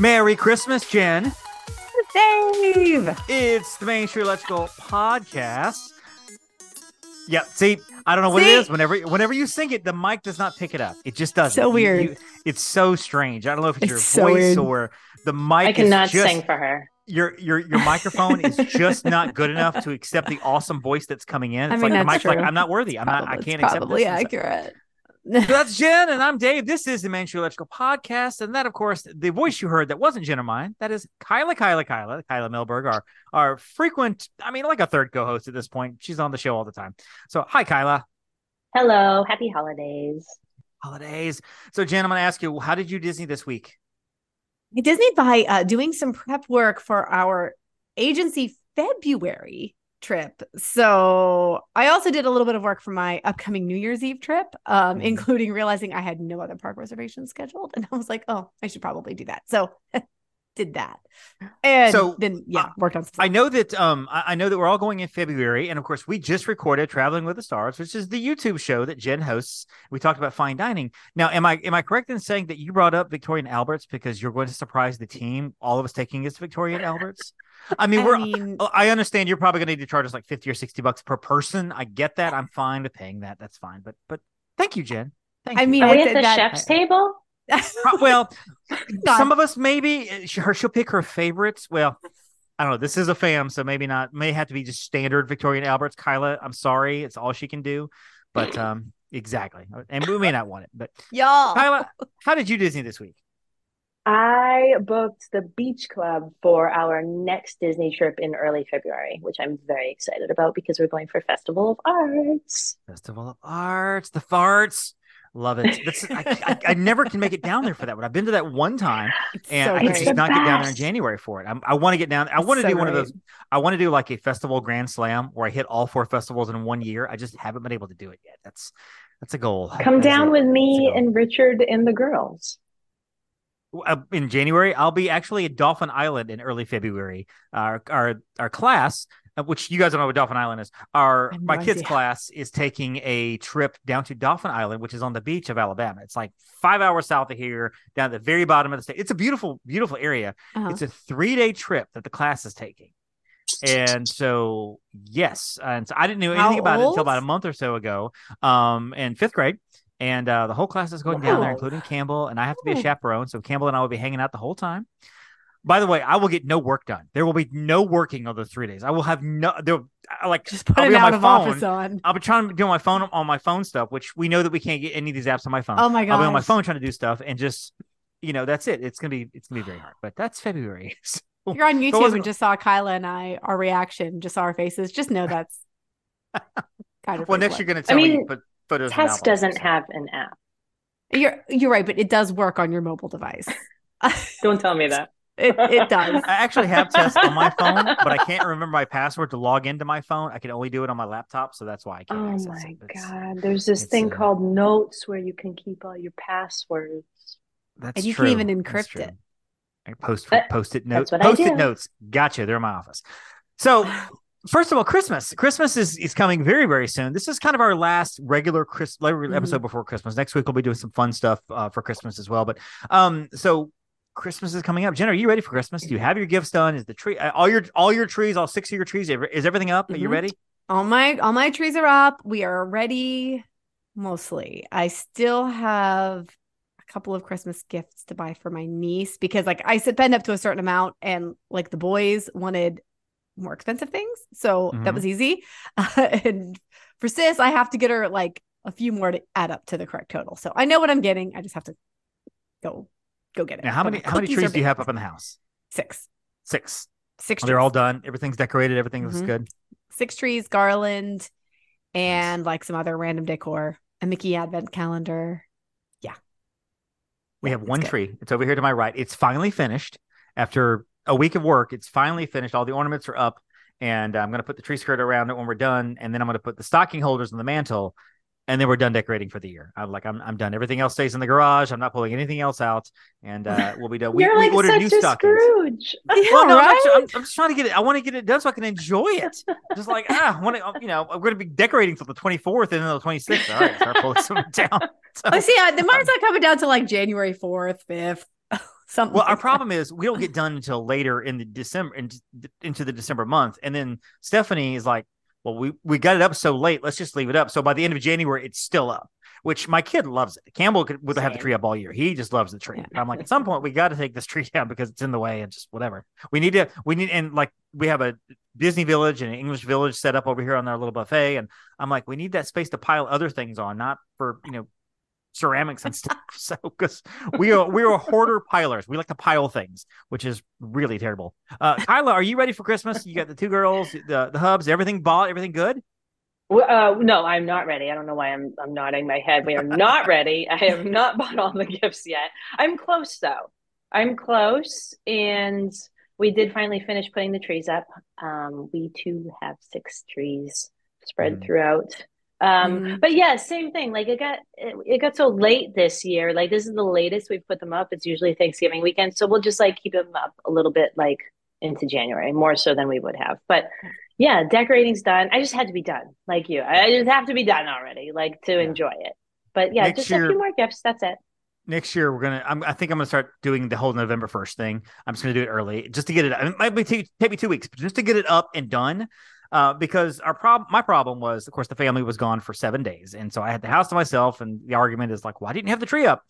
Merry Christmas, Jenn. Dave. It's the Main Street Electrical Podcast. Yep. See, I don't know what See? it is. Whenever, whenever you sing it, the mic does not pick it up. It just doesn't. So weird. you- it's so strange. I don't know if it's, It's your so voice weird. or the mic. I cannot is just, sing for her. Your your your microphone is just not good enough to accept the awesome voice that's coming in. It's I mean, like the that's mic's like. I'm not worthy. I'm not. I can't it's accept probably this. And accurate. So that's Jenn, and I'm Dave. This is the Main Street Electrical Podcast, and that, of course, the voice you heard that wasn't Jenn or mine. That is Kyla, Kyla, Kyla, Kyla Melberg, our our frequent, I mean, like a third co-host at this point. She's on the show all the time. So, hi, Kyla. Hello, happy holidays. Holidays. So, Jenn, I'm going to ask you, how did you Disney this week? I Disney by uh, doing some prep work for our agency February trip. So I also did a little bit of work for my upcoming New Year's Eve trip, um, Mhm. including realizing I had no other park reservations scheduled. And I was like, oh, I should probably do that. So did that. And So, then, yeah, uh, worked on some I know that um I, I know that we're all going in February, and of course we just recorded Traveling with the Stars, which is the YouTube show that Jenn hosts. We talked about fine dining. Now, am I am I correct in saying that you brought up Victoria and Albert's because you're going to surprise the team? All of us taking is Victorian Alberts. I mean, I we're. mean, Oh, I understand you're probably going to need to charge us like fifty or sixty bucks per person. I get that. I'm fine with paying that. That's fine. But but thank you, Jenn. Thank I you. mean, Are I we at the that- chef's table? Pro- well, God. some of us maybe she- her she'll pick her favorites. Well, I don't know. This is a fam, so maybe not. May have to be just standard Victoria and Albert's. Kyla, I'm sorry, it's all she can do. But um, exactly, and we may not want it. But y'all. Kyla, how did you Disney this week? I booked the beach club for our next Disney trip in early February, which I'm very excited about because we're going for Festival of Arts. Festival of Arts, the farts. Love it. That's, I, I, I never can make it down there for that one. I've been to that one time, and so I can just the not get down there in. January for it. I'm, I want to get down. I want to so do one of those. I want to do like a festival grand slam where I hit all four festivals in one year. I just haven't been able to do it yet. That's that's a goal. Come That is down a- with me and Richard and the girls. uh, in January. I'll be actually at Dauphin Island in early February. Our our our class, which you guys don't know what Dauphin Island is, our I have no my kids' class is taking a trip down to Dauphin Island, which is on the beach of Alabama. It's like five hours south of here, down at the very bottom of the state. It's a beautiful, beautiful area. Uh-huh. It's a three day trip that the class is taking. And so, yes, and so I didn't know How anything about it until about a month or so ago. Um, in fifth grade, and uh, the whole class is going down there, including Campbell, and I have to be a chaperone. So Campbell and I will be hanging out the whole time. By the way, I will get no work done. There will be no working on those three days. I will have no. There, I- like Just put I'll an be on out my of phone. office on. I'll be trying to do my phone on my phone stuff, which we know that we can't get any of these apps on my phone. Oh my god. I'll be on my phone trying to do stuff, and just you know, that's it. It's gonna be it's gonna be very hard. But that's February. So- If you're on YouTube wasn't- and just saw Kyla and I, our reaction, just saw our faces, just know that's kind of well, next what- you're gonna tell me mean, you put photos. in Tess doesn't so. have an app. You're you're right, but it does work on your mobile device. Don't tell me that. It it does. I actually have tests on my phone, but I can't remember my password to log into my phone. I can only do it on my laptop, so that's why I can't Oh access my it. God. There's this thing uh, called Notes where you can keep all your passwords. That's And you can even encrypt it. I post That- post it notes. Post it notes. Gotcha. They're in my office. So first of all, Christmas. Christmas is is coming very very soon. This is kind of our last regular Chris episode before Christmas. Next week we'll be doing some fun stuff uh, for Christmas as well. But um, so Christmas is coming up. Jen, are you ready for Christmas? Do you have your gifts done? Is the tree uh, all your all your trees, all six of your trees? Is everything up? Are you Mhm. ready? All my all my trees are up. We are ready mostly. I still have a couple of Christmas gifts to buy for my niece because like I spend up to a certain amount and like the boys wanted more expensive things. So that Mhm. was easy. and for sis, I have to get her like a few more to add up to the correct total. So I know what I'm getting. I just have to go go get it. Now, how many how many trees do you have up in the house? Six. Six. Six. Oh, they're all done. Everything's decorated. Everything looks Mhm. good. Six trees, garland, and like some other random decor. a Mickey advent calendar. Yeah. We Yeah, have one good. tree. It's over here to my right. It's finally finished after a week of work. It's finally finished. All the ornaments are up, and I'm going to put the tree skirt around it when we're done, and then I'm going to put the stocking holders on the mantle, and then we're done decorating for the year. I'm like, I'm, I'm done. Everything else stays in the garage. I'm not pulling anything else out, and uh, we'll be done. We, You're we like ordered such new a stockings. Scrooge. Yeah, Well, no, I'm, right? not- I'm, I'm just trying to get it. I want to get it done so I can enjoy it. Just like ah, I want to, you know, I'm going to be decorating till the 24th and then the 26th. All right, start pulling some down. So- Oh, see, I, the mine's not coming down to like January 4th, 5th, something. Well, our that. problem is we don't get done until later in the December in, into the December month, and then Stephanie is like, "Well, we we got it up so late. Let's just leave it up." So by the end of January, it's still up. Which my kid loves it. Campbell could would have the tree up all year. He just loves the tree. Yeah. I'm like, at some point, we got to take this tree down because it's in the way and just whatever. We need to. We need and like we have a Disney Village and an English Village set up over here on our little buffet, and I'm like, we need that space to pile other things on, not for you know ceramics and stuff. So because we are we are hoarder pilers. We like to pile things, which is really terrible. Uh Kyla, are you ready for Christmas? You got the two girls, the the hubs, everything bought, everything good? Well, Uh, no, I'm not ready. I don't know why I'm I'm nodding my head. We are not ready. I have not bought all the gifts yet. I'm close though. I'm close, and we did finally finish putting the trees up. Um, we too have six trees spread Mm. throughout. Um, Mm. but yeah, same thing. Like it got it, it got so late this year. Like this is the latest we've put them up. It's usually Thanksgiving weekend, so we'll just like keep them up a little bit like into January, more so than we would have. But yeah, decorating's done. I just had to be done, like you. I just have to be done already, like to Yeah. enjoy it. But yeah, Next just year- a few more gifts. That's it. Next year we're gonna. I'm, I think I'm gonna start doing the whole November first thing. I'm just gonna do it early, just to get it. It might be take, take me two weeks, but just to get it up and done. Uh, because our problem, my problem was, of course, the family was gone for seven days, and so I had the house to myself. And the argument is like, why didn't you have the tree up?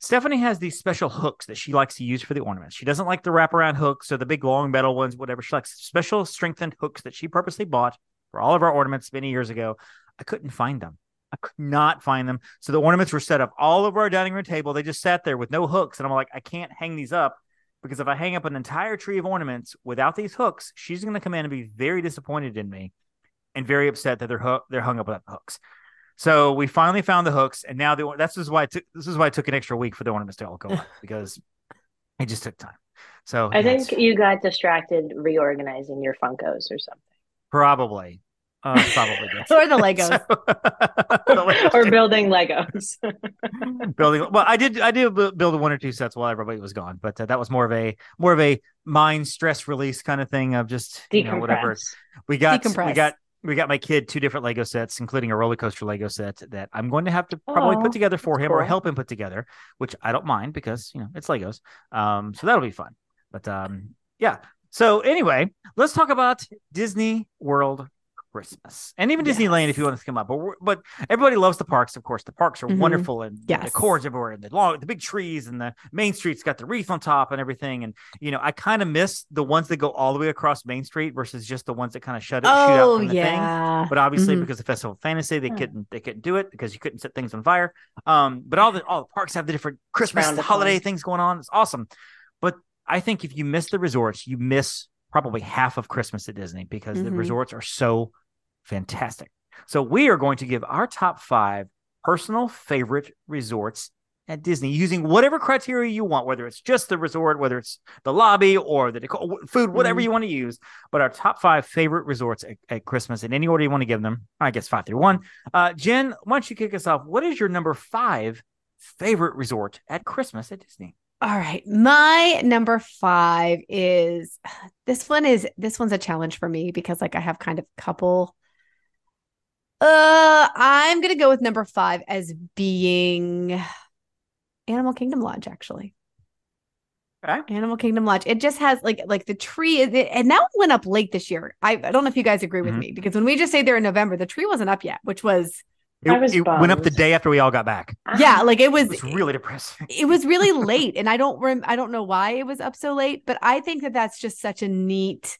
Stephanie has these special hooks that she likes to use for the ornaments. She doesn't like the wraparound hooks or the big long metal ones, whatever. She likes special strengthened hooks that she purposely bought for all of our ornaments many years ago. I couldn't find them. I could not find them. So the ornaments were set up all over our dining room table. They just sat there with no hooks. And I'm like, I can't hang these up because if I hang up an entire tree of ornaments without these hooks, she's going to come in and be very disappointed in me and very upset that they're hook they're hung up without the hooks. So we finally found the hooks, and now the that's is why I took this is why I took an extra week for the ornaments to all go up because it just took time. So I yeah, think you got distracted reorganizing your Funkos or something, probably, uh, probably did. or the Legos. So- the Legos or building Legos. building well i did i did build one or two sets while everybody was gone but uh, that was more of a more of a mind stress release kind of thing of just you know whatever Decompress. we got we got we got my kid two different lego sets including a roller coaster lego set that i'm going to have to probably Aw, put together for that's him or help him put together which i don't mind because you know it's legos um so that'll be fun but um yeah so anyway let's talk about disney world Christmas and even Disneyland if you want to come up, but but everybody loves the parks. Of course, the parks are Mhm. wonderful and the Yes. cords everywhere and the long, the big trees and the Main Street's got the wreath on top and everything. And you know, I kind of miss the ones that go all the way across Main Street versus just the ones that kind of shut it, shoot out Oh the thing. yeah. But obviously, Mhm. because of Festival of Fantasy, they couldn't they couldn't do it because you couldn't set things on fire. Um, but all the all the parks have the different Christmas holiday things going on. It's awesome. But I think if you miss the resorts, you miss probably half of Christmas at Disney because the Mhm. resorts are so fantastic. So we are going to give our top five personal favorite resorts at Disney using whatever criteria you want, whether it's just the resort, whether it's the lobby or the decor, food, whatever Mhm. you want to use. But our top five favorite resorts at, at Christmas in any order you want to give them. I guess five through one. Uh, Jenn, why don't you kick us off? What is your number five favorite resort at Christmas at Disney? All right. My number five is this one is this one's a challenge for me because like I have kind of couple. Uh, I'm gonna go with number five as being Animal Kingdom Lodge, actually. Okay. Animal Kingdom Lodge. It just has like like the tree is it, and that one went up late this year. I, I don't know if you guys agree with Mhm. me because when we just say there in November, the tree wasn't up yet, which was It, I was it went up the day after we all got back. yeah, like it was It was really depressing. it was really late and i don't rem- i don't know why it was up so late but i think that that's just such a neat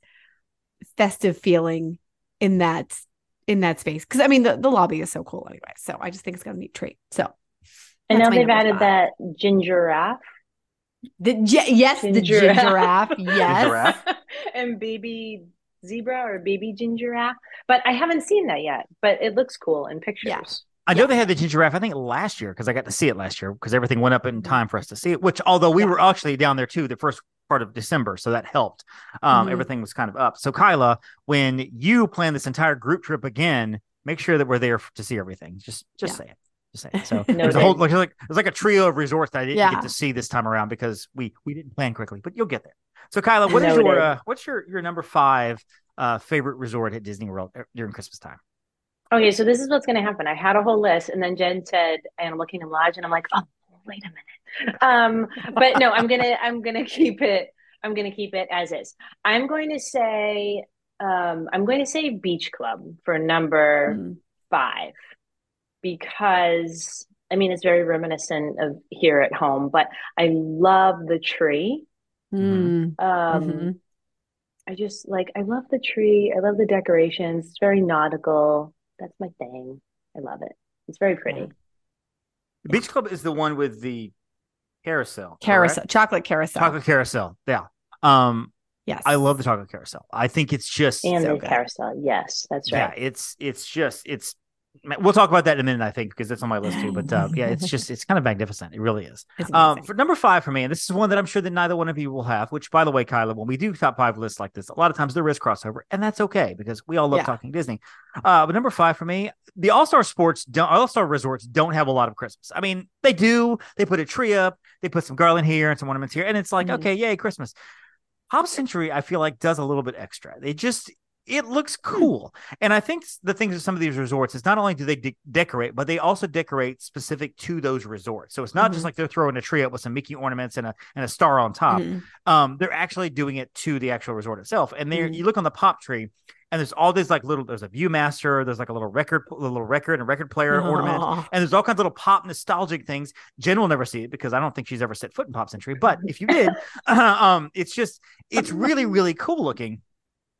festive feeling in that in that space because i mean the, the lobby is so cool anyway so i just think it's got a neat treat so And That's now they've added five. that ginger giraffe. the ge- yes the Ginger ginger giraffe. giraffe yes Giraffe. and baby zebra or baby ginger giraffe. But I haven't seen that yet. But it looks cool in pictures. I know Yeah. they had the ginger giraffe. I think last year because I got to see it last year because everything went up Mm-hmm. in time for us to see it. Which, although we Yeah. were actually down there too, the first part of December, so that helped. Um, Mhm. Everything was kind of up. So, Kyla, when you plan this entire group trip again, make sure that we're there to see everything. Just, just Yeah. say it. Just say it. So there's a whole like, like there's like a trio of resorts that I didn't Yeah. get to see this time around because we we didn't plan quickly, but you'll get there. So, Kyla, what is your uh, what's your your number five uh, favorite resort at Disney World uh, during Christmas time? Okay, so this is what's going to happen. I had a whole list, and then Jenn said, "I'm looking in Lodge," and I'm like, "Oh, wait a minute." Um, but no, I'm gonna I'm gonna keep it. I'm gonna keep it as is. I'm going to say um, I'm going to say Beach Club for number Mhm. five because I mean it's very reminiscent of here at home, but I love the tree. Mm. Um, Mhm. I just like I love the tree. I love the decorations. It's very nautical. That's my thing. I love it. It's very pretty. Beach Club is the one with the carousel. Carousel, correct? chocolate carousel. Chocolate carousel. Yeah. Um, Yes. I love the chocolate carousel. I think it's just And So the good. carousel. Yes, that's right. yeah, it's it's just it's we'll talk about that in a minute, I think, because it's on my list too. But uh, yeah, it's just it's kind of magnificent. It really is. Um, for number five for me, and this is one that I'm sure that neither one of you will have. Which, by the way, Kyla, when we do top five lists like this, a lot of times there is crossover, and that's okay because we all love Yeah. talking Disney. Uh, but number five for me, the All Star Sports, don't All Star Resorts don't have a lot of Christmas. I mean, they do. They put a tree up, they put some garland here and some ornaments here, and it's like, Mhm. okay, yay, Christmas. Pop Century, I feel like does a little bit extra. They just it looks Hmm. cool, and I think the things with some of these resorts is not only do they de- decorate, but they also decorate specific to those resorts. So it's not just Mhm. like they're throwing a tree up with some Mickey ornaments and a and a star on top. Mhm. Um, they're actually doing it to the actual resort itself. And there, Mhm. you look on the pop tree, and there's all these like little. There's a ViewMaster. There's like a little record, a little record and record player ornament. Oh. And there's all kinds of little pop nostalgic things. Jenn will never see it because I don't think she's ever set foot in Pop Century. But if you did, um, it's just it's really really cool looking.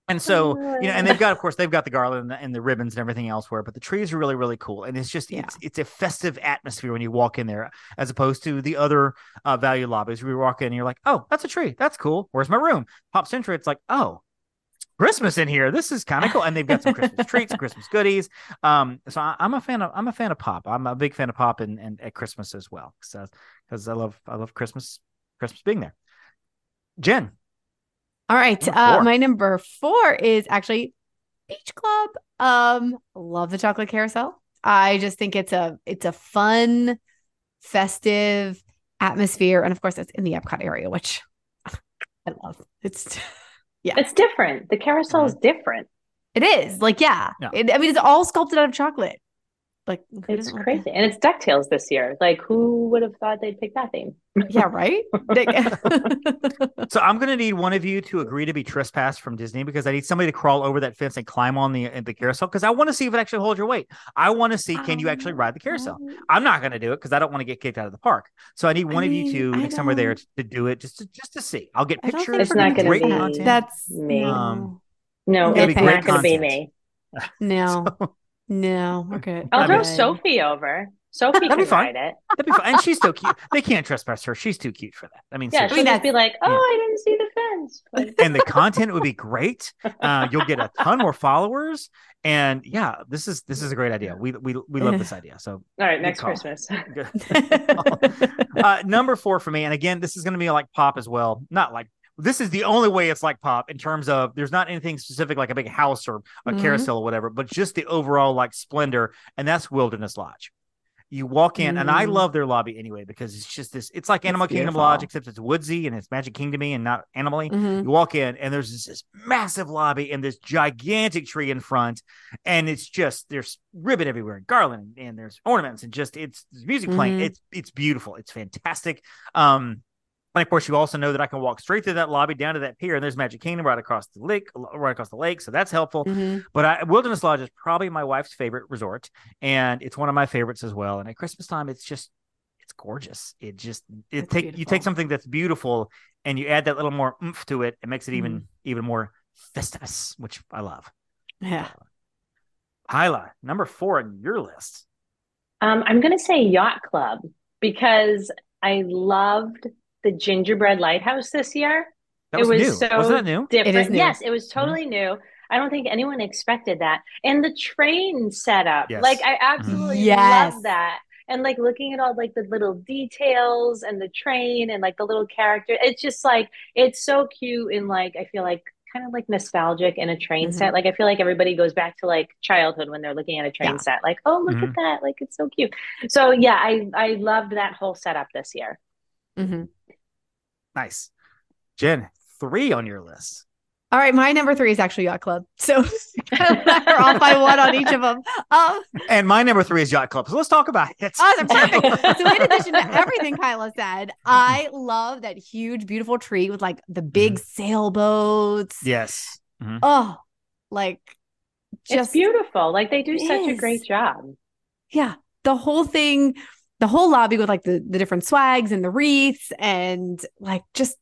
And so you know, and they've got, of course, they've got the garland and the, and the ribbons and everything elsewhere, but the trees are really really cool, and it's just Yeah. it's it's a festive atmosphere when you walk in there, as opposed to the other uh, value lobbies. We walk in, and you're like, oh, that's a tree, that's cool. Where's my room? Pop Century, it's like, oh, Christmas in here. This is kind of cool, and they've got some Christmas treats, Christmas goodies. Um, so I, I'm a fan of I'm a fan of pop. I'm a big fan of pop and, and at Christmas as well, because I love I love Christmas Christmas being there. Jenn, All right. Number Uh, my number four is actually Beach Club. Um, love the chocolate carousel. I just think it's a it's a fun, festive atmosphere, and of course, it's in the Epcot area, which I love. It's yeah, It's different. The carousel uh-huh. is different. it is like yeah. Yeah. It, I mean, it's all sculpted out of chocolate. Like It's doesn't crazy. And it's DuckTales this year. Like, who would have thought they'd pick that theme? Yeah, right. So I'm gonna need one of you to agree to be trespassed from Disney because I need somebody to crawl over that fence and climb on the the carousel because I want to see if it actually holds your weight. I want to see can you actually ride the carousel. I'm not gonna do it because I don't want to get kicked out of the park. So I need I one of you two I next time we're there to, to do it just to just to see. I'll get pictures. It's not gonna gonna great be content. That's me. no, Um, No, It'll it's not great going to be me. no, So- no. We're good. I'll throw Sophie over. Sophie That'd be can fine. ride it. That'd be fine. And she's so cute. They can't trespass her. She's too cute for that. I mean, Yeah, seriously. she'll mean, just be like, "Oh, yeah. I didn't see the fence." Like, and the content would be great. Uh, you'll get a ton more followers, and yeah, this is this is a great idea. We we we love this idea. So all right, next call. Christmas. uh, number four for me, and again, this is going to be like pop as well. Not like this is the only way it's like pop in terms of there's not anything specific like a big house or a Mhm. carousel or whatever, but just the overall like splendor, and that's Wilderness Lodge. You walk in, and I Mm. love their lobby anyway because it's just this. It's like It's Animal Kingdom. Lodge, except it's woodsy and it's Magic Kingdomy and not animally. Mhm. You walk in, and there's this, this massive lobby and this gigantic tree in front, and it's just there's ribbon everywhere, and garland, and there's ornaments, and just it's music playing. Mhm. It's it's beautiful. It's fantastic. Um, and of course, you also know that I can walk straight through that lobby down to that pier, and there's Magic Kingdom right across the lake, right across the lake. So that's helpful. Mhm. But I, Wilderness Lodge is probably my wife's favorite resort, and it's one of my favorites as well. And at Christmas time, it's just it's gorgeous. It just it It's take you take something that's beautiful and you add that little more oomph to it. It makes it even Mm-hmm. even more festivus, which I love. Yeah. Kyla, number four on your list. Um, I'm going to say Yacht Club because I loved the gingerbread lighthouse this year. That It was, was new. so Wasn't that new? Different. It is new. Yes, it was totally new. I don't think anyone expected that. And the train setup, Yes. like I absolutely Yes. love that. And like looking at all like the little details and the train and like the little character, it's just like it's so cute and like I feel like kind of like nostalgic in a train Mhm. set. Like I feel like everybody goes back to like childhood when they're looking at a train Yeah. set. Like, oh look Mhm. at that. Like it's so cute. So yeah, I I loved that whole setup this year. Mhm. Nice. Jenn, three on your list. All right, my number three is actually Yacht Club. So we're off by one on each of them. Um, And my number three is Yacht Club. So let's talk about it. awesome, perfect. So in addition to everything Kyla said, I love that huge, beautiful tree with like the big sailboats. Yes. Mhm. Oh, like it's just beautiful. Like they do It such a great job. yeah, the whole thing, the whole lobby with like the the different swags and the wreaths and like just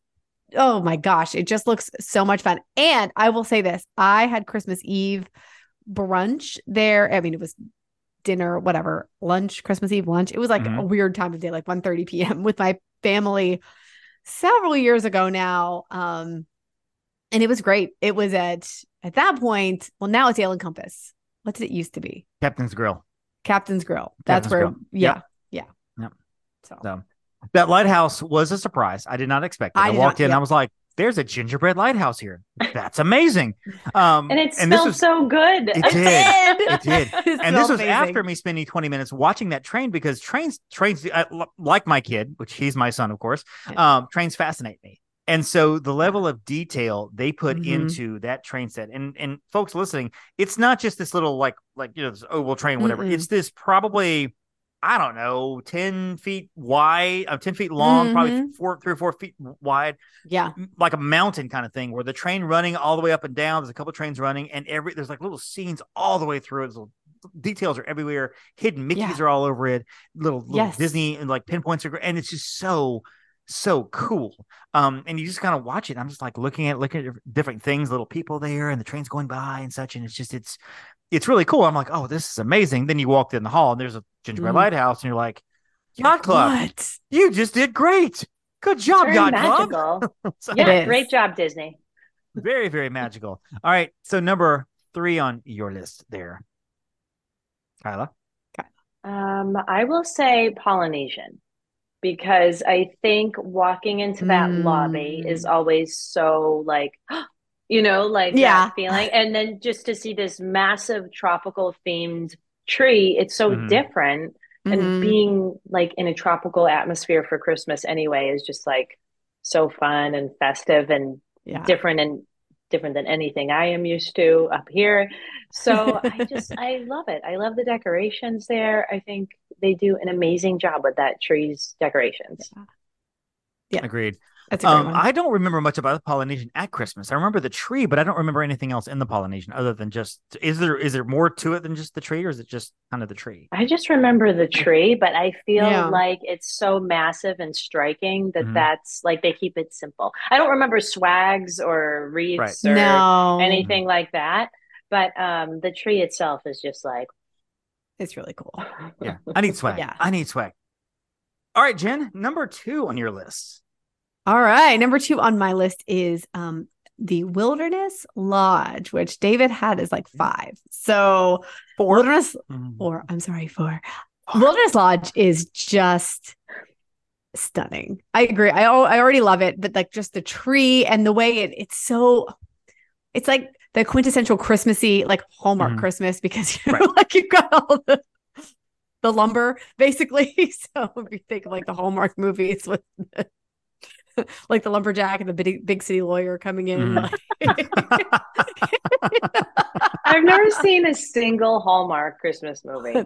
oh my gosh, it just looks so much fun. And I will say this, I had Christmas Eve brunch there. I mean, it was dinner, whatever, lunch, Christmas Eve lunch. It was like a Mhm. weird time of day, like 1 30 p.m. with my family several years ago now. Um, and it was great. It was at at that point, well, now it's Ale and Compass. What did it used to be? Captain's Grill. Captain's Grill. That's Captain's where, Grill. yeah, Yep. Yeah. So, So that lighthouse was a surprise. I did not expect it. I I, walked not- in, yeah. I was like, there's a gingerbread lighthouse here. That's amazing. Um, And it this smelled was- so good. It did. It did. It and this was amazing. after me spending 20 minutes watching that train because trains trains uh, like my kid which he's my son of course um trains fascinate me and so the level of detail they put Mhm. into that train set and and folks listening it's not just this little like like you know this oval train whatever Mm-mm. it's this probably i don't know 10 feet wide uh, 10 feet long probably Mhm. four three or four feet wide Yeah. like a mountain kind of thing where the train running all the way up and down. There's a couple trains running, and every there's like little scenes all the way through. There's little details are everywhere. Hidden Mickey's Yeah. are all over it. Little, little Yes. Disney and like pinpoints are, and it's just so so cool. Um, and you just kind of watch it. I'm just like looking at looking at different things, little people there, and the trains going by and such. And it's just it's it's really cool. I'm like, oh, this is amazing. Then you walked in the hall, and there's a gingerbread Mhm. lighthouse, and you're like, Yacht Club, What? you just did great. Good job, Very Yacht Club. So- Yeah, great job, Disney. very very magical all right so number three on your list there kyla Um, I will say Polynesian because I think walking into that Mm. lobby is always so like, you know, like Yeah. that feeling. And then just to see this massive tropical themed tree, it's so Mhm. different. And Mhm. being like in a tropical atmosphere for Christmas anyway is just like so fun and festive and yeah. different and different than anything I am used to up here. So I just I love it. I love the decorations there. I think they do an amazing job with that tree's decorations. Yeah. agreed That's a great um one. i don't remember much about the polynesian at christmas i remember the tree but i don't remember anything else in the polynesian other than just is there is there more to it than just the tree or is it just kind of the tree I just remember the tree, but I feel Yeah. like it's so massive and striking that Mhm. that's like they keep it simple. I don't remember swags or wreaths or no. anything like that, but um the tree itself is just like It's really cool. yeah i need swag Yeah. i need swag all right jen number two on your list All right. Number two on my list is um the Wilderness Lodge, which David had is like five. So Wilderness Mhm. or I'm sorry, four. Wilderness Lodge is just stunning. I agree. I I already love it, but like just the tree and the way it it's so it's like the quintessential Christmassy like Hallmark Mhm. Christmas because you Right. like you've got all the the lumber basically. So if you think of like the Hallmark movies with the, like the lumberjack and the big big city lawyer coming in. Mhm. I've never seen a single Hallmark Christmas movie.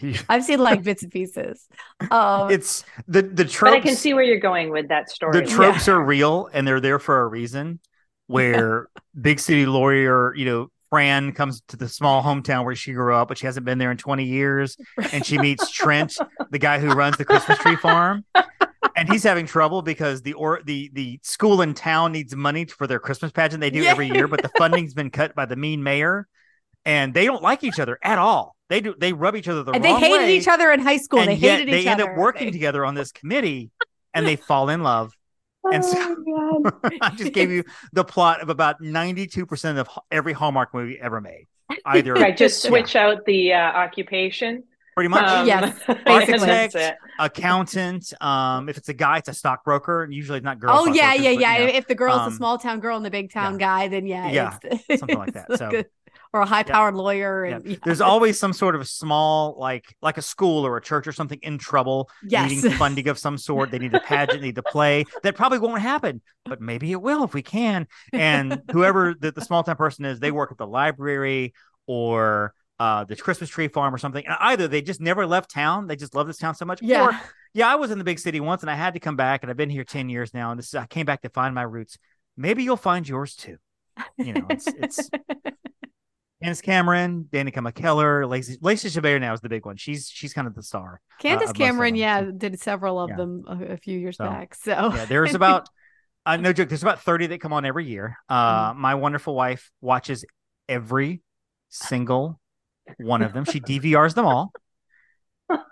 I've seen like bits and pieces. Um, it's the the But tropes I can see where you're going with that story. the tropes are real and they're there for a reason where big city lawyer you know fran comes to the small hometown where she grew up but she hasn't been there in 20 years and she meets trent the guy who runs the christmas tree farm and he's having trouble because the or the the school in town needs money for their christmas pageant they do Yeah. every year but the funding's been cut by the mean mayor and they don't like each other at all they do they rub each other the wrong way. they hated way each other in high school. and They hated they each other. They end up working together on this committee and they fall in love And so- Oh, God. I just gave you the plot of about 92% of every Hallmark movie ever made. Either Right, just Yeah. switch out the uh, occupation. pretty much Um, Yes, Architect, accountant. Um, if it's a guy, it's a stockbroker, and usually not girl. Oh yeah, yeah, but, yeah. you know, if the girl's um, a small town girl and the big town yeah. guy, then yeah, Yeah, it's, something like that. it's So- a- or a high powered lawyer. And yeah. There's always some sort of small, like like a school or a church or something in trouble, Yes. needing funding of some sort. They need a pageant, need to play. That probably won't happen, but maybe it will if we can. And whoever the, the small town person is, they work at the library or uh, the Christmas tree farm or something. And either they just never left town, they just love this town so much. yeah. Or yeah, I was in the big city once and I had to come back, and I've been here ten years now, and this I came back to find my roots. Maybe you'll find yours too. You know, it's it's. Candace Cameron, Danica McKellar, Lacey Lacey Chabert now is the big one. She's she's kind of the star. Candace of most of Cameron, yeah, did several of Yeah. them a, a few years So, back. So Yeah, there's about uh, no joke. There's about thirty that come on every year. Uh, Mm-hmm. my wonderful wife watches every single one of them. She DVRs them all.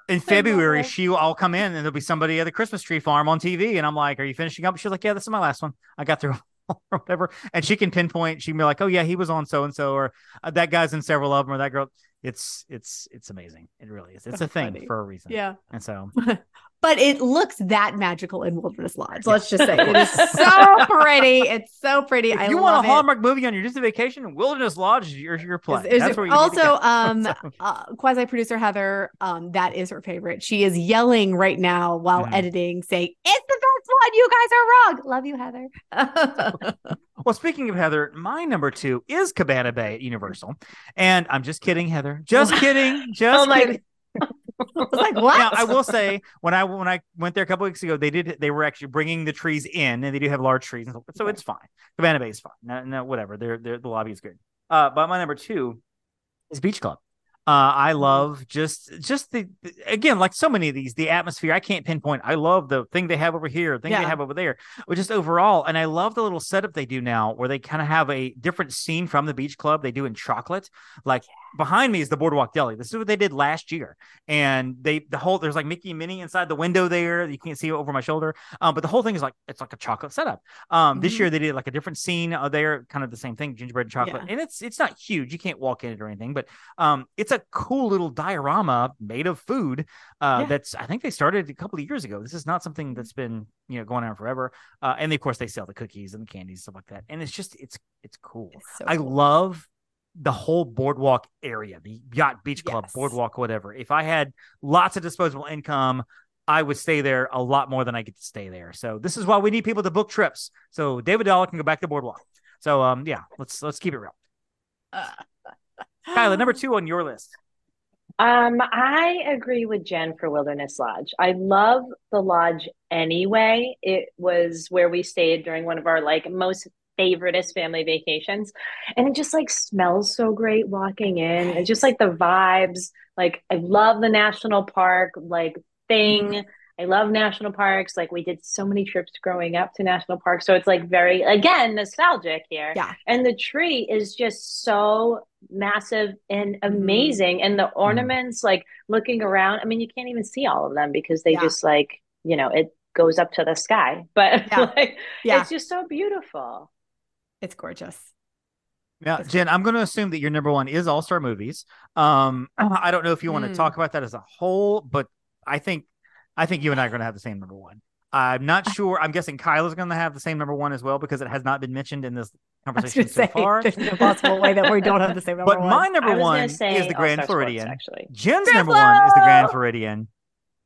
In February, she will all come in and there'll be somebody at the Christmas tree farm on TV. And I'm like, Are you finishing up? She's like, Yeah, this is my last one. I got through or whatever. And she can pinpoint, she can be like, Oh, yeah, he was on so and so, or uh, that guy's in several of them, or that girl. It's it's it's amazing. It really is. It's a thing funny. for a reason. yeah, And so but it looks that magical in Wilderness Lodge. Yeah. Let's just say it is so pretty. It's so pretty. if I you love want a it. Hallmark movie on your Disney vacation, Wilderness Lodge is your, your play. Is- is That's it- where you also, um, So- uh, quasi producer Heather, um, that is her favorite. She is yelling right now while Mhm. editing, saying, "It's the best one. You guys are wrong. Love you, Heather." Well, speaking of Heather, my number two is Cabana Bay at Universal, and I'm just kidding, Heather. Just kidding. Just Oh kidding. Like, "What?" Now, I will say when I when I went there a couple weeks ago, they did they were actually bringing the trees in, and they do have large trees, so, so it's fine. Cabana Bay is fine. No, no, whatever. They're, they're the lobby is good. Uh, but my number two is Beach Club. Uh, I love just just the again like so many of these the atmosphere. I can't pinpoint. I love the thing they have over here, thing they have over there, but just overall. And I love the little setup they do now, where they kind of have a different scene from the Beach Club. They do in chocolate. Like behind me is the Boardwalk Deli. This is what they did last year, and they the whole there's like Mickey and Minnie inside the window there. You can't see it over my shoulder, um, but the whole thing is like it's like a chocolate setup. Um, this Mhm. year they did like a different scene uh, there, kind of the same thing, gingerbread and chocolate, and it's it's not huge. You can't walk in it or anything, but um, it's a cool little diorama made of food. Uh, Yeah. that's I think they started a couple of years ago. This is not something that's been you know going on forever. Uh, and of course they sell the cookies and the candies and stuff like that, and it's just it's it's cool. It's so I cool. love the whole boardwalk area, the yacht beach club, Yes. boardwalk, whatever. If I had lots of disposable income, I would stay there a lot more than I get to stay there. So this is why we need people to book trips. So David Dollar can go back to boardwalk. So um yeah, let's let's keep it real. Kyla, number two on your list. Um, I agree with Jenn for Wilderness Lodge. I love the lodge anyway. It was where we stayed during one of our like most favoriteest family vacations. And it just like smells so great walking in. It's just like the vibes. Like I love the national park like thing. I love national parks. Like we did so many trips growing up to national parks. So it's like very again nostalgic here. Yeah. And the tree is just so massive and amazing. And the ornaments, like looking around, I mean, you can't even see all of them because they Yeah. just like, you know, it goes up to the sky. But Yeah. like Yeah. it's just so beautiful. It's gorgeous. Now, That's Jenn, I'm going to assume that your number one is All Star Movies. Um, I don't know if you want to Mm. talk about that as a whole, but I think I think you and I are going to have the same number one. I'm not sure. I'm guessing Kyla's going to have the same number one as well because it has not been mentioned in this conversation going so say, far. there's no possible way that we don't have the same number But one. my number one is the Grand All-Star Sports, Floridian. actually. Jenn's Grand number one is the Grand Floridian.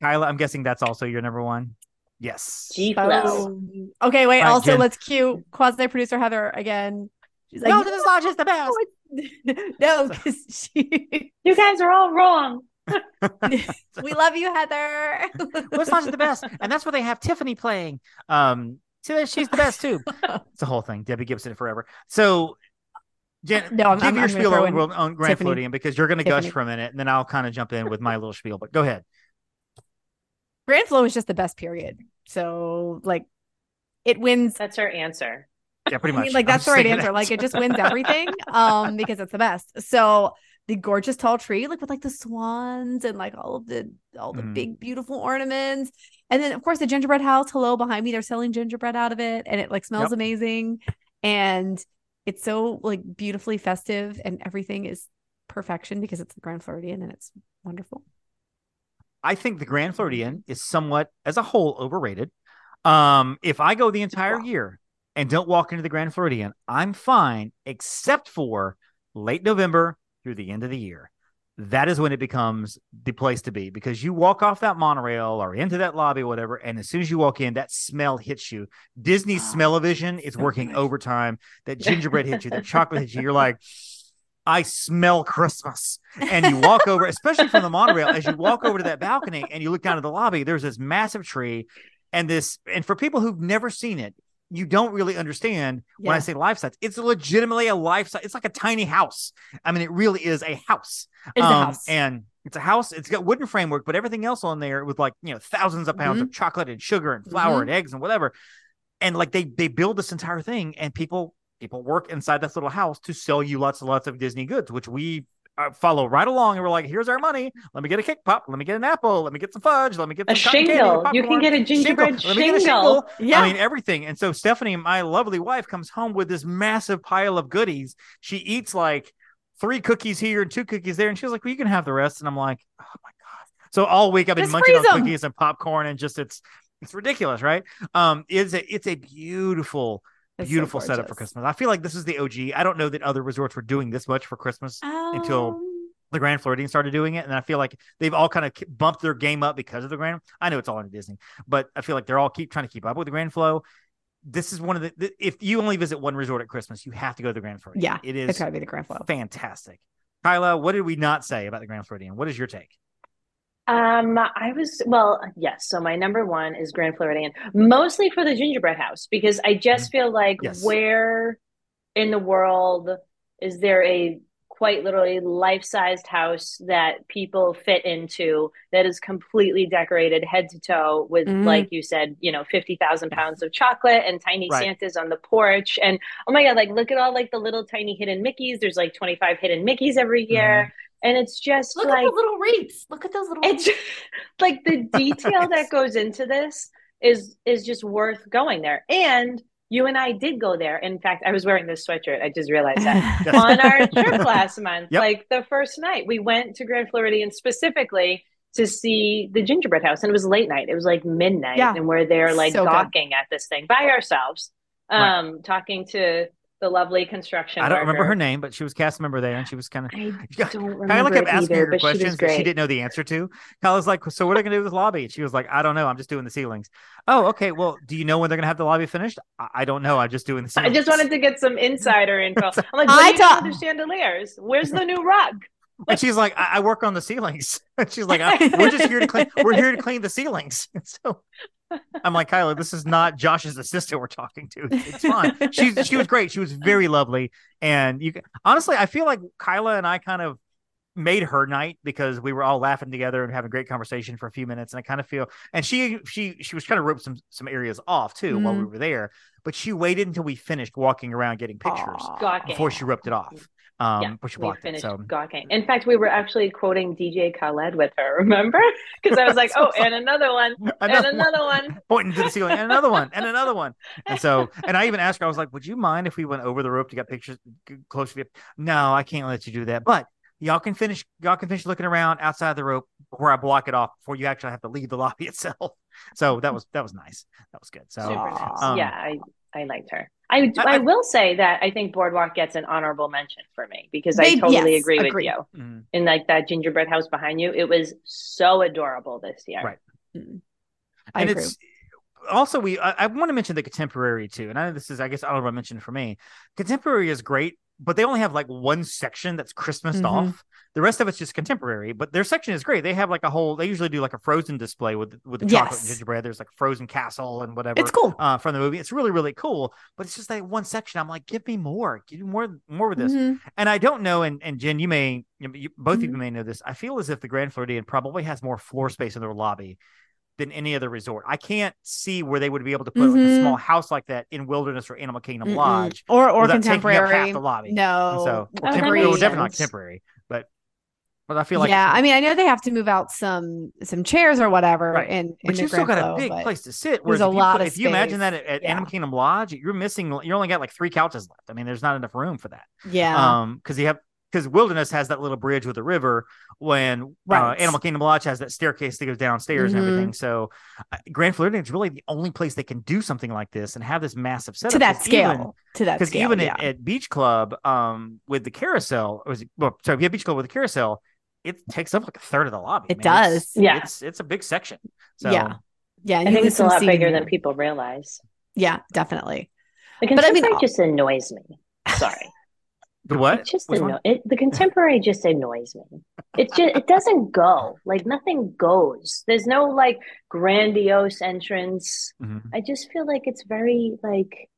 Kyla, I'm guessing that's also your number one. Yes. G Flow. Oh. Okay, wait. All right, also, Jenn. let's cue quasi producer Heather again. She's like, No, this lodge is the best. no, no, because she. You guys are all wrong. we love you, Heather. What's lodge is the best? And that's where they have Tiffany playing. Um, so she's the best too. It's a whole thing. Debbie Gibson forever. So, Jenn, No, I'm- give I'm- your I'm spiel on, on Grand Tiffany. Floridian because you're going to gush for a minute, and then I'll kind of jump in with my little spiel. But go ahead. Grand Flow is just the best period. So, like, it wins. That's her answer. Yeah, pretty I much. mean, like I'm that's the right answer. that. Like it just wins everything. Um, because it's the best. So the gorgeous tall tree, like with like the swans and like all of the all the Mhm. big beautiful ornaments. And then of course the gingerbread house, hello behind me, they're selling gingerbread out of it and it like smells Yep. amazing. And it's so like beautifully festive and everything is perfection because it's the Grand Floridian and it's wonderful. I think the Grand Floridian is somewhat, as a whole, overrated. Um, if I go the entire year and don't walk into the Grand Floridian, I'm fine, except for late November through the end of the year. That is when it becomes the place to be because you walk off that monorail or into that lobby, whatever, and as soon as you walk in, that smell hits you. Disney's Oh, smell-o-vision is working overtime. That gingerbread hits you, that chocolate hits you. You're like, I smell Christmas and you walk over, especially from the monorail, as you walk over to that balcony and you look down at the lobby, there's this massive tree and this, and for people who've never seen it, you don't really understand when I say life size. It's legitimately a life size. It's like a tiny house. I mean, it really is a house. It's a Um, house. And it's a house. It's got wooden framework, but everything else on there with like, you know, thousands of pounds Mm-hmm. of chocolate and sugar and flour Mhm. and eggs and whatever. And like they they build this entire thing and people people work inside this little house to sell you lots and lots of Disney goods, which we uh, follow right along. And we're like, here's our money. Let me get a kick pop. Let me get an apple. Let me get some fudge. Let me get A some cotton candy shingle. You can get a gingerbread Let me get a shingle. shingle. Yeah. I mean, everything. And so Stephanie, my lovely wife, comes home with this massive pile of goodies. She eats like three cookies here and two cookies there. And she's like, well, you can have the rest. And I'm like, oh my God. So all week I've been Just munching on freeze 'em. cookies and popcorn and just it's it's ridiculous, right? Um, it's a it's a beautiful, It's so beautiful setup for. Christmas. I feel like this is the OG. I don't know that other resorts were doing this much for Christmas until Um, the Grand Floridian started doing it, and I feel like they've all kind of bumped their game up because of the Grand. I know it's all in Disney, but I feel like they're all keep trying to keep up with the Grand Flow. This is one of the, if you only visit one resort at Christmas, you have to go to the Grand Floridian. Yeah, it it's is gotta be the Grand Flow. fantastic. Kyla, what did we not say about the Grand Floridian? What is your take? Um, I was well, yes. So my number one is Grand Floridian, mostly for the gingerbread house because I just feel like Yes. where in the world is there a quite literally life-sized house that people fit into that is completely decorated head to toe with, Mhm. like you said, you know, 50,000 pounds of chocolate and tiny Right. Santas on the porch. And oh my God, like look at all like the little tiny hidden Mickeys. There's like 25 hidden Mickeys every year. And it's just Look like at the little wreaths. Look at those little it's like the detail that goes into this is is just worth going there and you and i did go there in fact i was wearing this sweatshirt i just realized that on our trip last month Yep. like the first night we went to grand floridian specifically to see the gingerbread house and it was late night it was like midnight Yeah. and we're there like So good. gawking at this thing by ourselves Right. um talking to the lovely construction I don't remember her name, but she was cast member there, and she was kind of. i don't remember Kyla kept it asking either, her she questions that she didn't know the answer to. Kyla's like, "So what are they going to do with the lobby?" And she was like, "I don't know. I'm just doing the ceilings." Oh, okay. Well, do you know when they're going to have the lobby finished? I, I don't know. I'm just doing the Ceilings. I just wanted to get some insider info. I'm like, I what do you ta- under chandeliers? Where's the new rug? And she's like, I, I work on the ceilings. And she's like, I, we're just here to clean. We're here to clean the ceilings. And so I'm like, Kyla, this is not Josh's assistant we're talking to. It's fine. She she was great. She was very lovely. And you can, honestly, I feel like Kyla and I kind of made her night because we were all laughing together and having a great conversation for a few minutes. And I kind of feel, and she she she was trying to rope some some areas off too while we Mhm. were there. But she waited until we finished walking around getting pictures Aw. Gawking. before she ripped it off. Um, Yeah, before she blocked it. finished So gawking. In fact, we were actually quoting DJ Khaled with her, remember? Because I was like, oh, and another one, and Another one. one. pointing to the ceiling and another one and another one. And so, and I even asked her, I was like, would you mind if we went over the rope to get pictures close to you? No, I can't let you do that. But y'all can finish, y'all can finish looking around outside the rope where I block it off before you actually have to leave the lobby itself. So that was, that was nice. That was good. So, Super nice. um, yeah, I, I liked her. I, I- I, I- will say that I think Boardwalk gets an honorable mention for me because I totally yes, agree with agree. you. mm, In like that gingerbread house behind you, it was so adorable this year. Right. I and agree. it's also we I, I want to mention the contemporary too and i know this is i guess honorable mention for me contemporary is great but they only have like one section that's christmased Mhm. off the rest of it's just contemporary but their section is great they have like a whole they usually do like a frozen display with with the chocolate and gingerbread there's like frozen castle and whatever It's cool. uh, from the movie it's really really cool but it's just that one section i'm like give me more give me more more with this Mhm. and I don't know, and, and Jenn, you may, you, both of you Mhm. may know this. I feel as if the Grand Floridian probably has more floor space in their lobby than any other resort. I can't see where they would be able to put like a Mhm. small house like that in Wilderness or Animal Kingdom Mm-mm. Lodge. or or without taking up half contemporary. the lobby. No, And so, that temporary, makes well, definitely not temporary, but But I feel like yeah, I mean, I know they have to move out some some chairs or whatever, Right. in, in but you still Grand got a big place to sit. Whereas a you, lot of if you imagine that at, at Yeah. Animal Kingdom Lodge, you're missing. You only got like three couches left. I mean, there's not enough room for that. Yeah, Um, because you have because Wilderness has that little bridge with the river. When uh, Animal Kingdom Lodge has that staircase that goes downstairs Mhm. and everything. So uh, Grand Floridian is really the only place they can do something like this and have this massive setup to that 'cause even- scale, to that because even yeah. at, at Beach Club, um, with the carousel, or was it, well, sorry, yeah, Beach Club with the carousel, it takes up like a third of the lobby. It man. It's- does. Yeah. it's it's a big section. So Yeah. yeah, I think it's a lot bigger there. than people realize. Yeah, definitely. The But I mean, contemporary just annoys me. Sorry. the what? It just anno- it, the contemporary just annoys me. It just it doesn't go. Like nothing goes. There's no like grandiose entrance. Mhm. I just feel like it's very like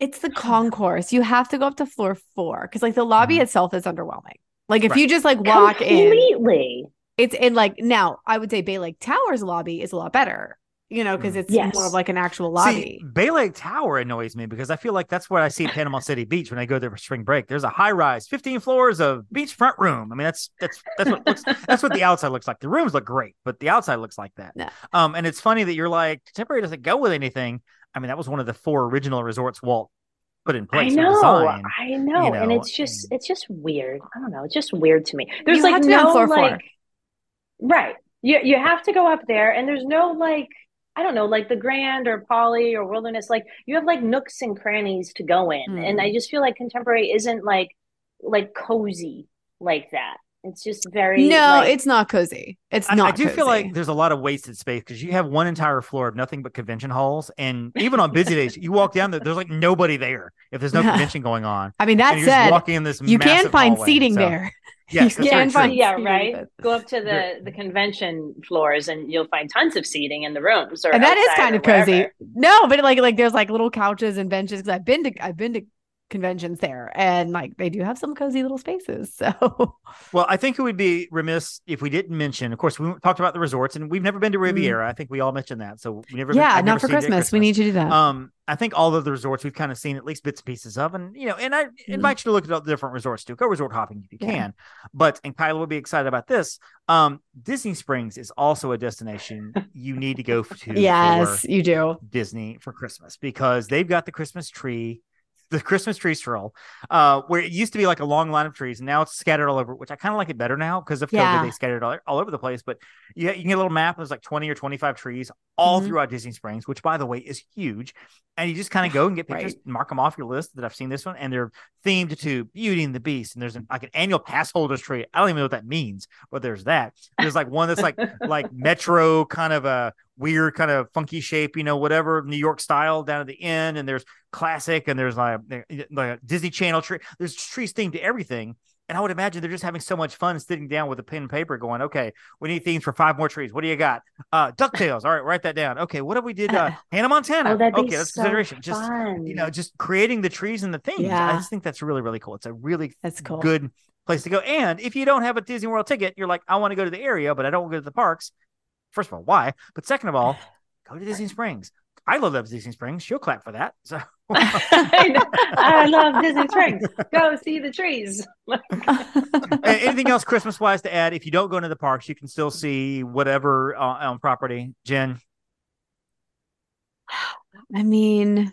It's the concourse. You have to go up to floor four because like the lobby Mhm. itself is underwhelming. Like if Right. you just like walk in, completely. it's in like now I would say Bay Lake Towers lobby is a lot better, you know, because Mm. it's Yes. more of like an actual lobby. See, lobby. Bay Lake Tower annoys me because I feel like that's what I see at Panama City Beach when I go there for spring break. There's a high rise, 15 floors of beachfront room. I mean, that's that's that's what looks that's what the outside looks like. The rooms look great, but the outside looks like that. Yeah. Um, and it's funny that you're like contemporary doesn't go with anything. I mean, that was one of the four original resorts Walt put in place. I know, design. I know, and know, it's just and- it's just weird. I don't know, it's just weird to me. There's You like have to be on no floor four. like right. You you have to go up there, and there's no like I don't know, like the Grand or Poly or Wilderness. Like you have like nooks and crannies to go in, and Mm. I just feel like Contemporary isn't like like cozy like that. It's just very No, like, it's not cozy. It's I, not. I do feel like there's a lot of wasted space because you have one entire floor of nothing but convention halls, and even on busy days, you walk down there, there's like nobody there if there's no convention going on. I mean, and that you're just said, walking in this you can massive find hallway, seating so- there. Yes, You that's very can true. find yeah, right. but- Go up to the the convention floors, and you'll find tons of seating in the rooms. Or and that is kind or of cozy. No, but like like there's like little couches and benches because I've been to I've been to conventions there and like they do have some cozy little spaces. So Well, I think it would be remiss if we didn't mention. Of course, we talked about the resorts, and we've never been to Riviera. I think we all mentioned that. So we never. Mm. yeah, never not for at Christmas. We need to do that. Um, I think all of the resorts we've kind of seen at least bits and pieces of, and you know, and I invite you to look at all the different resorts too. Go resort hopping if you Mm. Yeah. can. But and Kyla will be excited about this. Um, Disney Springs is also a destination you need to go to. yes, you do. Disney for Christmas because they've got the Christmas tree, the Christmas tree stroll, uh, where it used to be like a long line of trees, and now it's scattered all over. Which I kind of like it better now because of Yeah. COVID. They scattered all, all over the place. But you, you get a little map. There's like 20 or 25 trees all Mhm. throughout Disney Springs, which by the way is huge. And you just kind of go and get pictures, Right. mark them off your list that I've seen this one, and they're themed to Beauty and the Beast. And there's an, like an annual pass holders tree. I don't even know what that means, but there's that. There's like one that's like like metro kind of a weird kind of funky shape, you know, whatever New York style down at the end. And there's classic, and there's like, like a Disney Channel tree. There's trees themed to everything. And I would imagine they're just having so much fun sitting down with a pen and paper, going, "Okay, we need themes for five more trees. What do you got? Uh, Ducktales. All right, write that down. Okay, what if we did uh, Hannah Montana? Oh, okay, that's so consideration. Just fun. you know, just creating the trees and the themes. I just think that's really, really cool. It's a really That's cool. good place to go. And if you don't have a Disney World ticket, you're like, I want to go to the area, but I don't want to go to the parks. First of all, why? But second of all, go to Disney Springs. I love Disney Springs. She'll clap for that. So I. I love Disney Springs. Go see the trees. Anything else Christmas wise to add? If you don't go into the parks, you can still see whatever uh, on property. Jenn, I mean,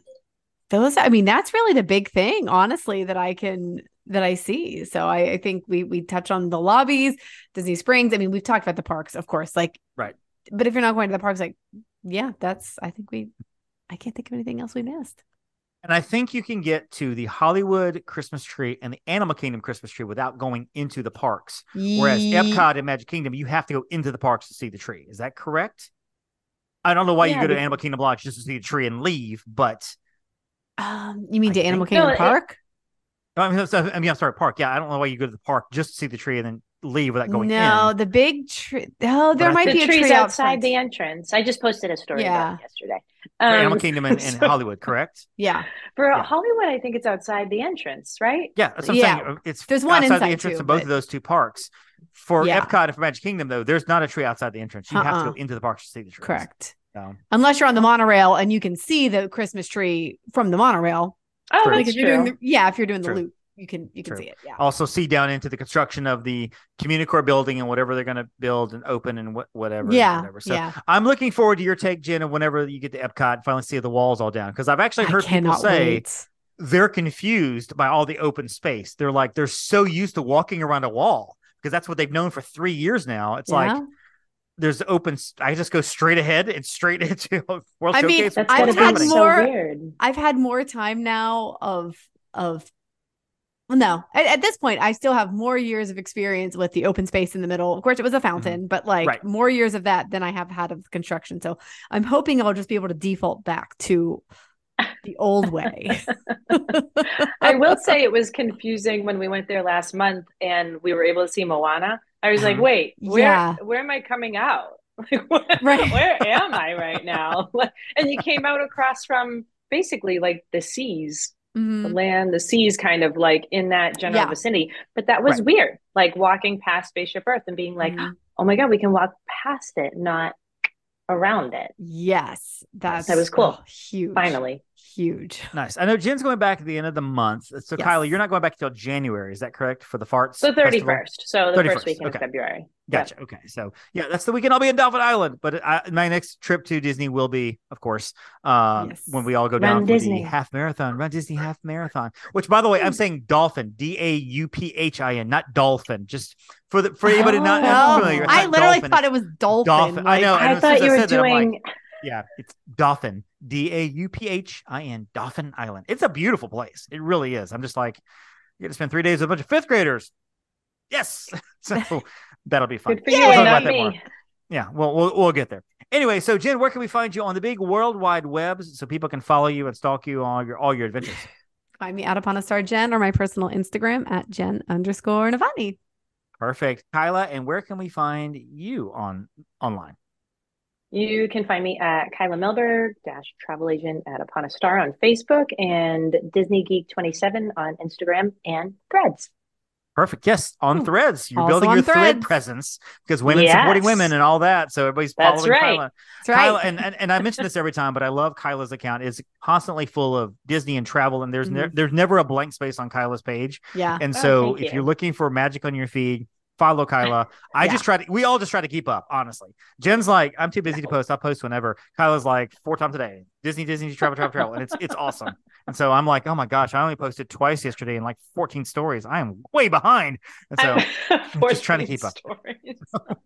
those. I mean, that's really the big thing, honestly, that I can that I see. So I, I think we we touch on the lobbies, Disney Springs. I mean, we've talked about the parks, of course. Like, Right. But if you're not going to the parks, like, yeah, that's. I think we. I can't think of anything else we missed. and I think you can get to the Hollywood Christmas tree and the Animal Kingdom Christmas tree without going into the parks. Whereas Epcot and Magic Kingdom, you have to go into the parks to see the tree. Is that correct? I don't know why you go to Animal Kingdom Lodge just to see the tree and leave, but Um, you mean I to Animal Kingdom No, it- Park? I mean, I mean, I'm sorry, park. Yeah, I don't know why you go to the park just to see the tree and then leave without going no, in. the big tree. Oh, there I might The be a trees tree outside front. the entrance. I just posted a story Yeah. about it yesterday. For Animal Um, Kingdom and, and so- Hollywood, correct? Yeah, For Yeah. Hollywood, I think it's outside the entrance, right? Yeah, that's what I'm Yeah. saying. Uh, It's There's one outside inside the entrance too, of both but- of those two parks. For Yeah. Epcot and for Magic Kingdom, though, there's not a tree outside the entrance. You have to Uh-uh. go into the park to see the tree. correct. So, Unless you're on the monorail and you can see the Christmas tree from the monorail. Oh, that's if you're true. doing the, yeah, if you're doing the loop. You can you can True. see it. Yeah. Also, see down into the construction of the CommuniCore building and whatever they're going to build and open and what whatever. Yeah, whatever. So yeah. I'm looking forward to your take, Jenn, of whenever you get to Epcot and finally see the walls all down because I've actually heard people say wait. they're confused by all the open space. They're like they're so used to walking around a wall because that's what they've known for three years now. It's like there's open. I just go straight ahead and straight into World I mean, Showcase. That's I've had more- so. I've had more time now of of well, no at, at this point i still have more years of experience with the open space in the middle of course it was a fountain but like Mm-hmm. Right. more years of that than i have had of construction so i'm hoping i'll just be able to default back to the old way I will say it was confusing when we went there last month and we were able to see Moana. I was like, Mhm. wait, where Yeah. where am I coming out? Like, where, Right. where am I right now? And you came out across from basically like the seas, the Mhm. land, the seas, kind of like in that general Yeah. vicinity. But that was Right. weird, like walking past Spaceship Earth and being like, Mhm. oh my god, we can walk past it, not around it. yes that's That was cool. oh, huge Finally, huge Nice. I know Jenn's going back at the end of the month. So, Yes. Kyla, you're not going back until January. Is that correct for the farts? so thirty festival? so the 31st, first weekend okay. of February. Gotcha. Okay. So, yeah, that's the weekend I'll be in Dauphin Island. But I, my next trip to Disney will be, of course, um, Yes. when we all go Run down for Disney. the half marathon, Run Disney half marathon. Which, by the way, I'm saying Dauphin, D A U P H I N, not Dolphin. Just for the for anybody not Oh, familiar. it's i literally Dolphin, thought it was dolphin, Dolphin. I know. and I thought you were said that, I'm like, doing. Yeah, it's Dauphin, D A U P H I N, Dauphin Island. It's a beautiful place. It really is. I'm just like, you're gonna spend three days with a bunch of fifth graders. Yes, so that'll be fun. You, We'll talk and about not me. Yeah, well, we'll we'll get there. Anyway, so Jenn, where can we find you on the big world wide webs so people can follow you and stalk you on all your all your adventures? find me out upon a star jen or my personal instagram at jen underscore navani Perfect, Kyla. And where can we find you on online? You can find me at Kyla Melberg, dash travel agent at Upon a Star on Facebook and Disney Geek 27 on Instagram and Threads. Perfect. Yes, on Hmm. Threads. You're Also building your thread Threads. presence because women supporting women and all that. So everybody's That's following right. Kyla. that's right Kyla, and, and and I mention this every time, but I love Kyla's account. It's constantly full of Disney and travel, and there's ne- Mhm. there's never a blank space on Kyla's page. yeah And Oh, so thank if you. you're looking for magic on your feed, follow Kyla. I Yeah. just try to we all just try to keep up, honestly. Jenn's like, I'm too busy to post. I'll post whenever. Kyla's like four times a day. Disney, Disney, travel, travel, travel. And it's it's awesome. And so I'm like, oh my gosh, I only posted twice yesterday and like 14 stories. I am way behind. And so just trying to keep up.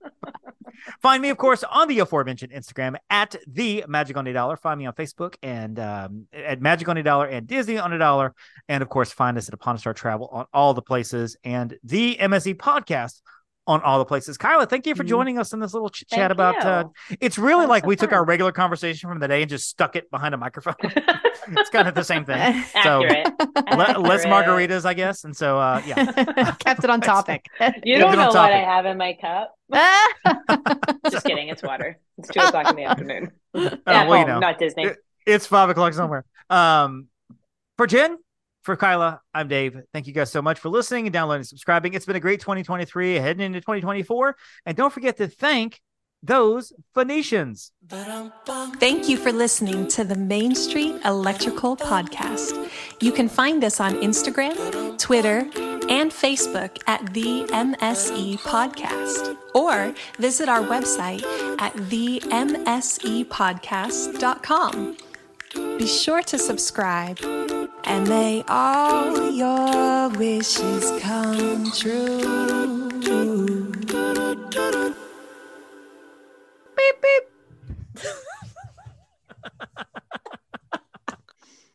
Find me, of course, on the aforementioned Instagram at the Magic on a Dollar. Find me on Facebook and um, at Magic on a Dollar and Disney on a Dollar. And of course, find us at Upon a Star Travel on all the places and the MSE podcast on all the places. Kyla, thank you for Mhm. joining us in this little ch- chat about. Uh, it's really like so we took our regular conversation from the day and just stuck it behind a microphone. it's kind of the same thing. So, Le- less margaritas, I guess. And so, uh, yeah. kept it on topic You don't know what I have in my cup. Just kidding. It's water. It's two o'clock in the afternoon. Uh, well, you know. not Disney. It- it's five o'clock somewhere. Um, for Jenn, for Kyla, I'm Dave. Thank you guys so much for listening and downloading and subscribing. It's been a great 2023 heading into 2024. And don't forget to thank those Phoenicians. Thank you for listening to the Main Street Electrical Podcast. You can find us on Instagram, Twitter, and Facebook at the MSE Podcast, or visit our website at themsepodcast.com. Be sure to subscribe and may all your wishes come true. Beep, beep.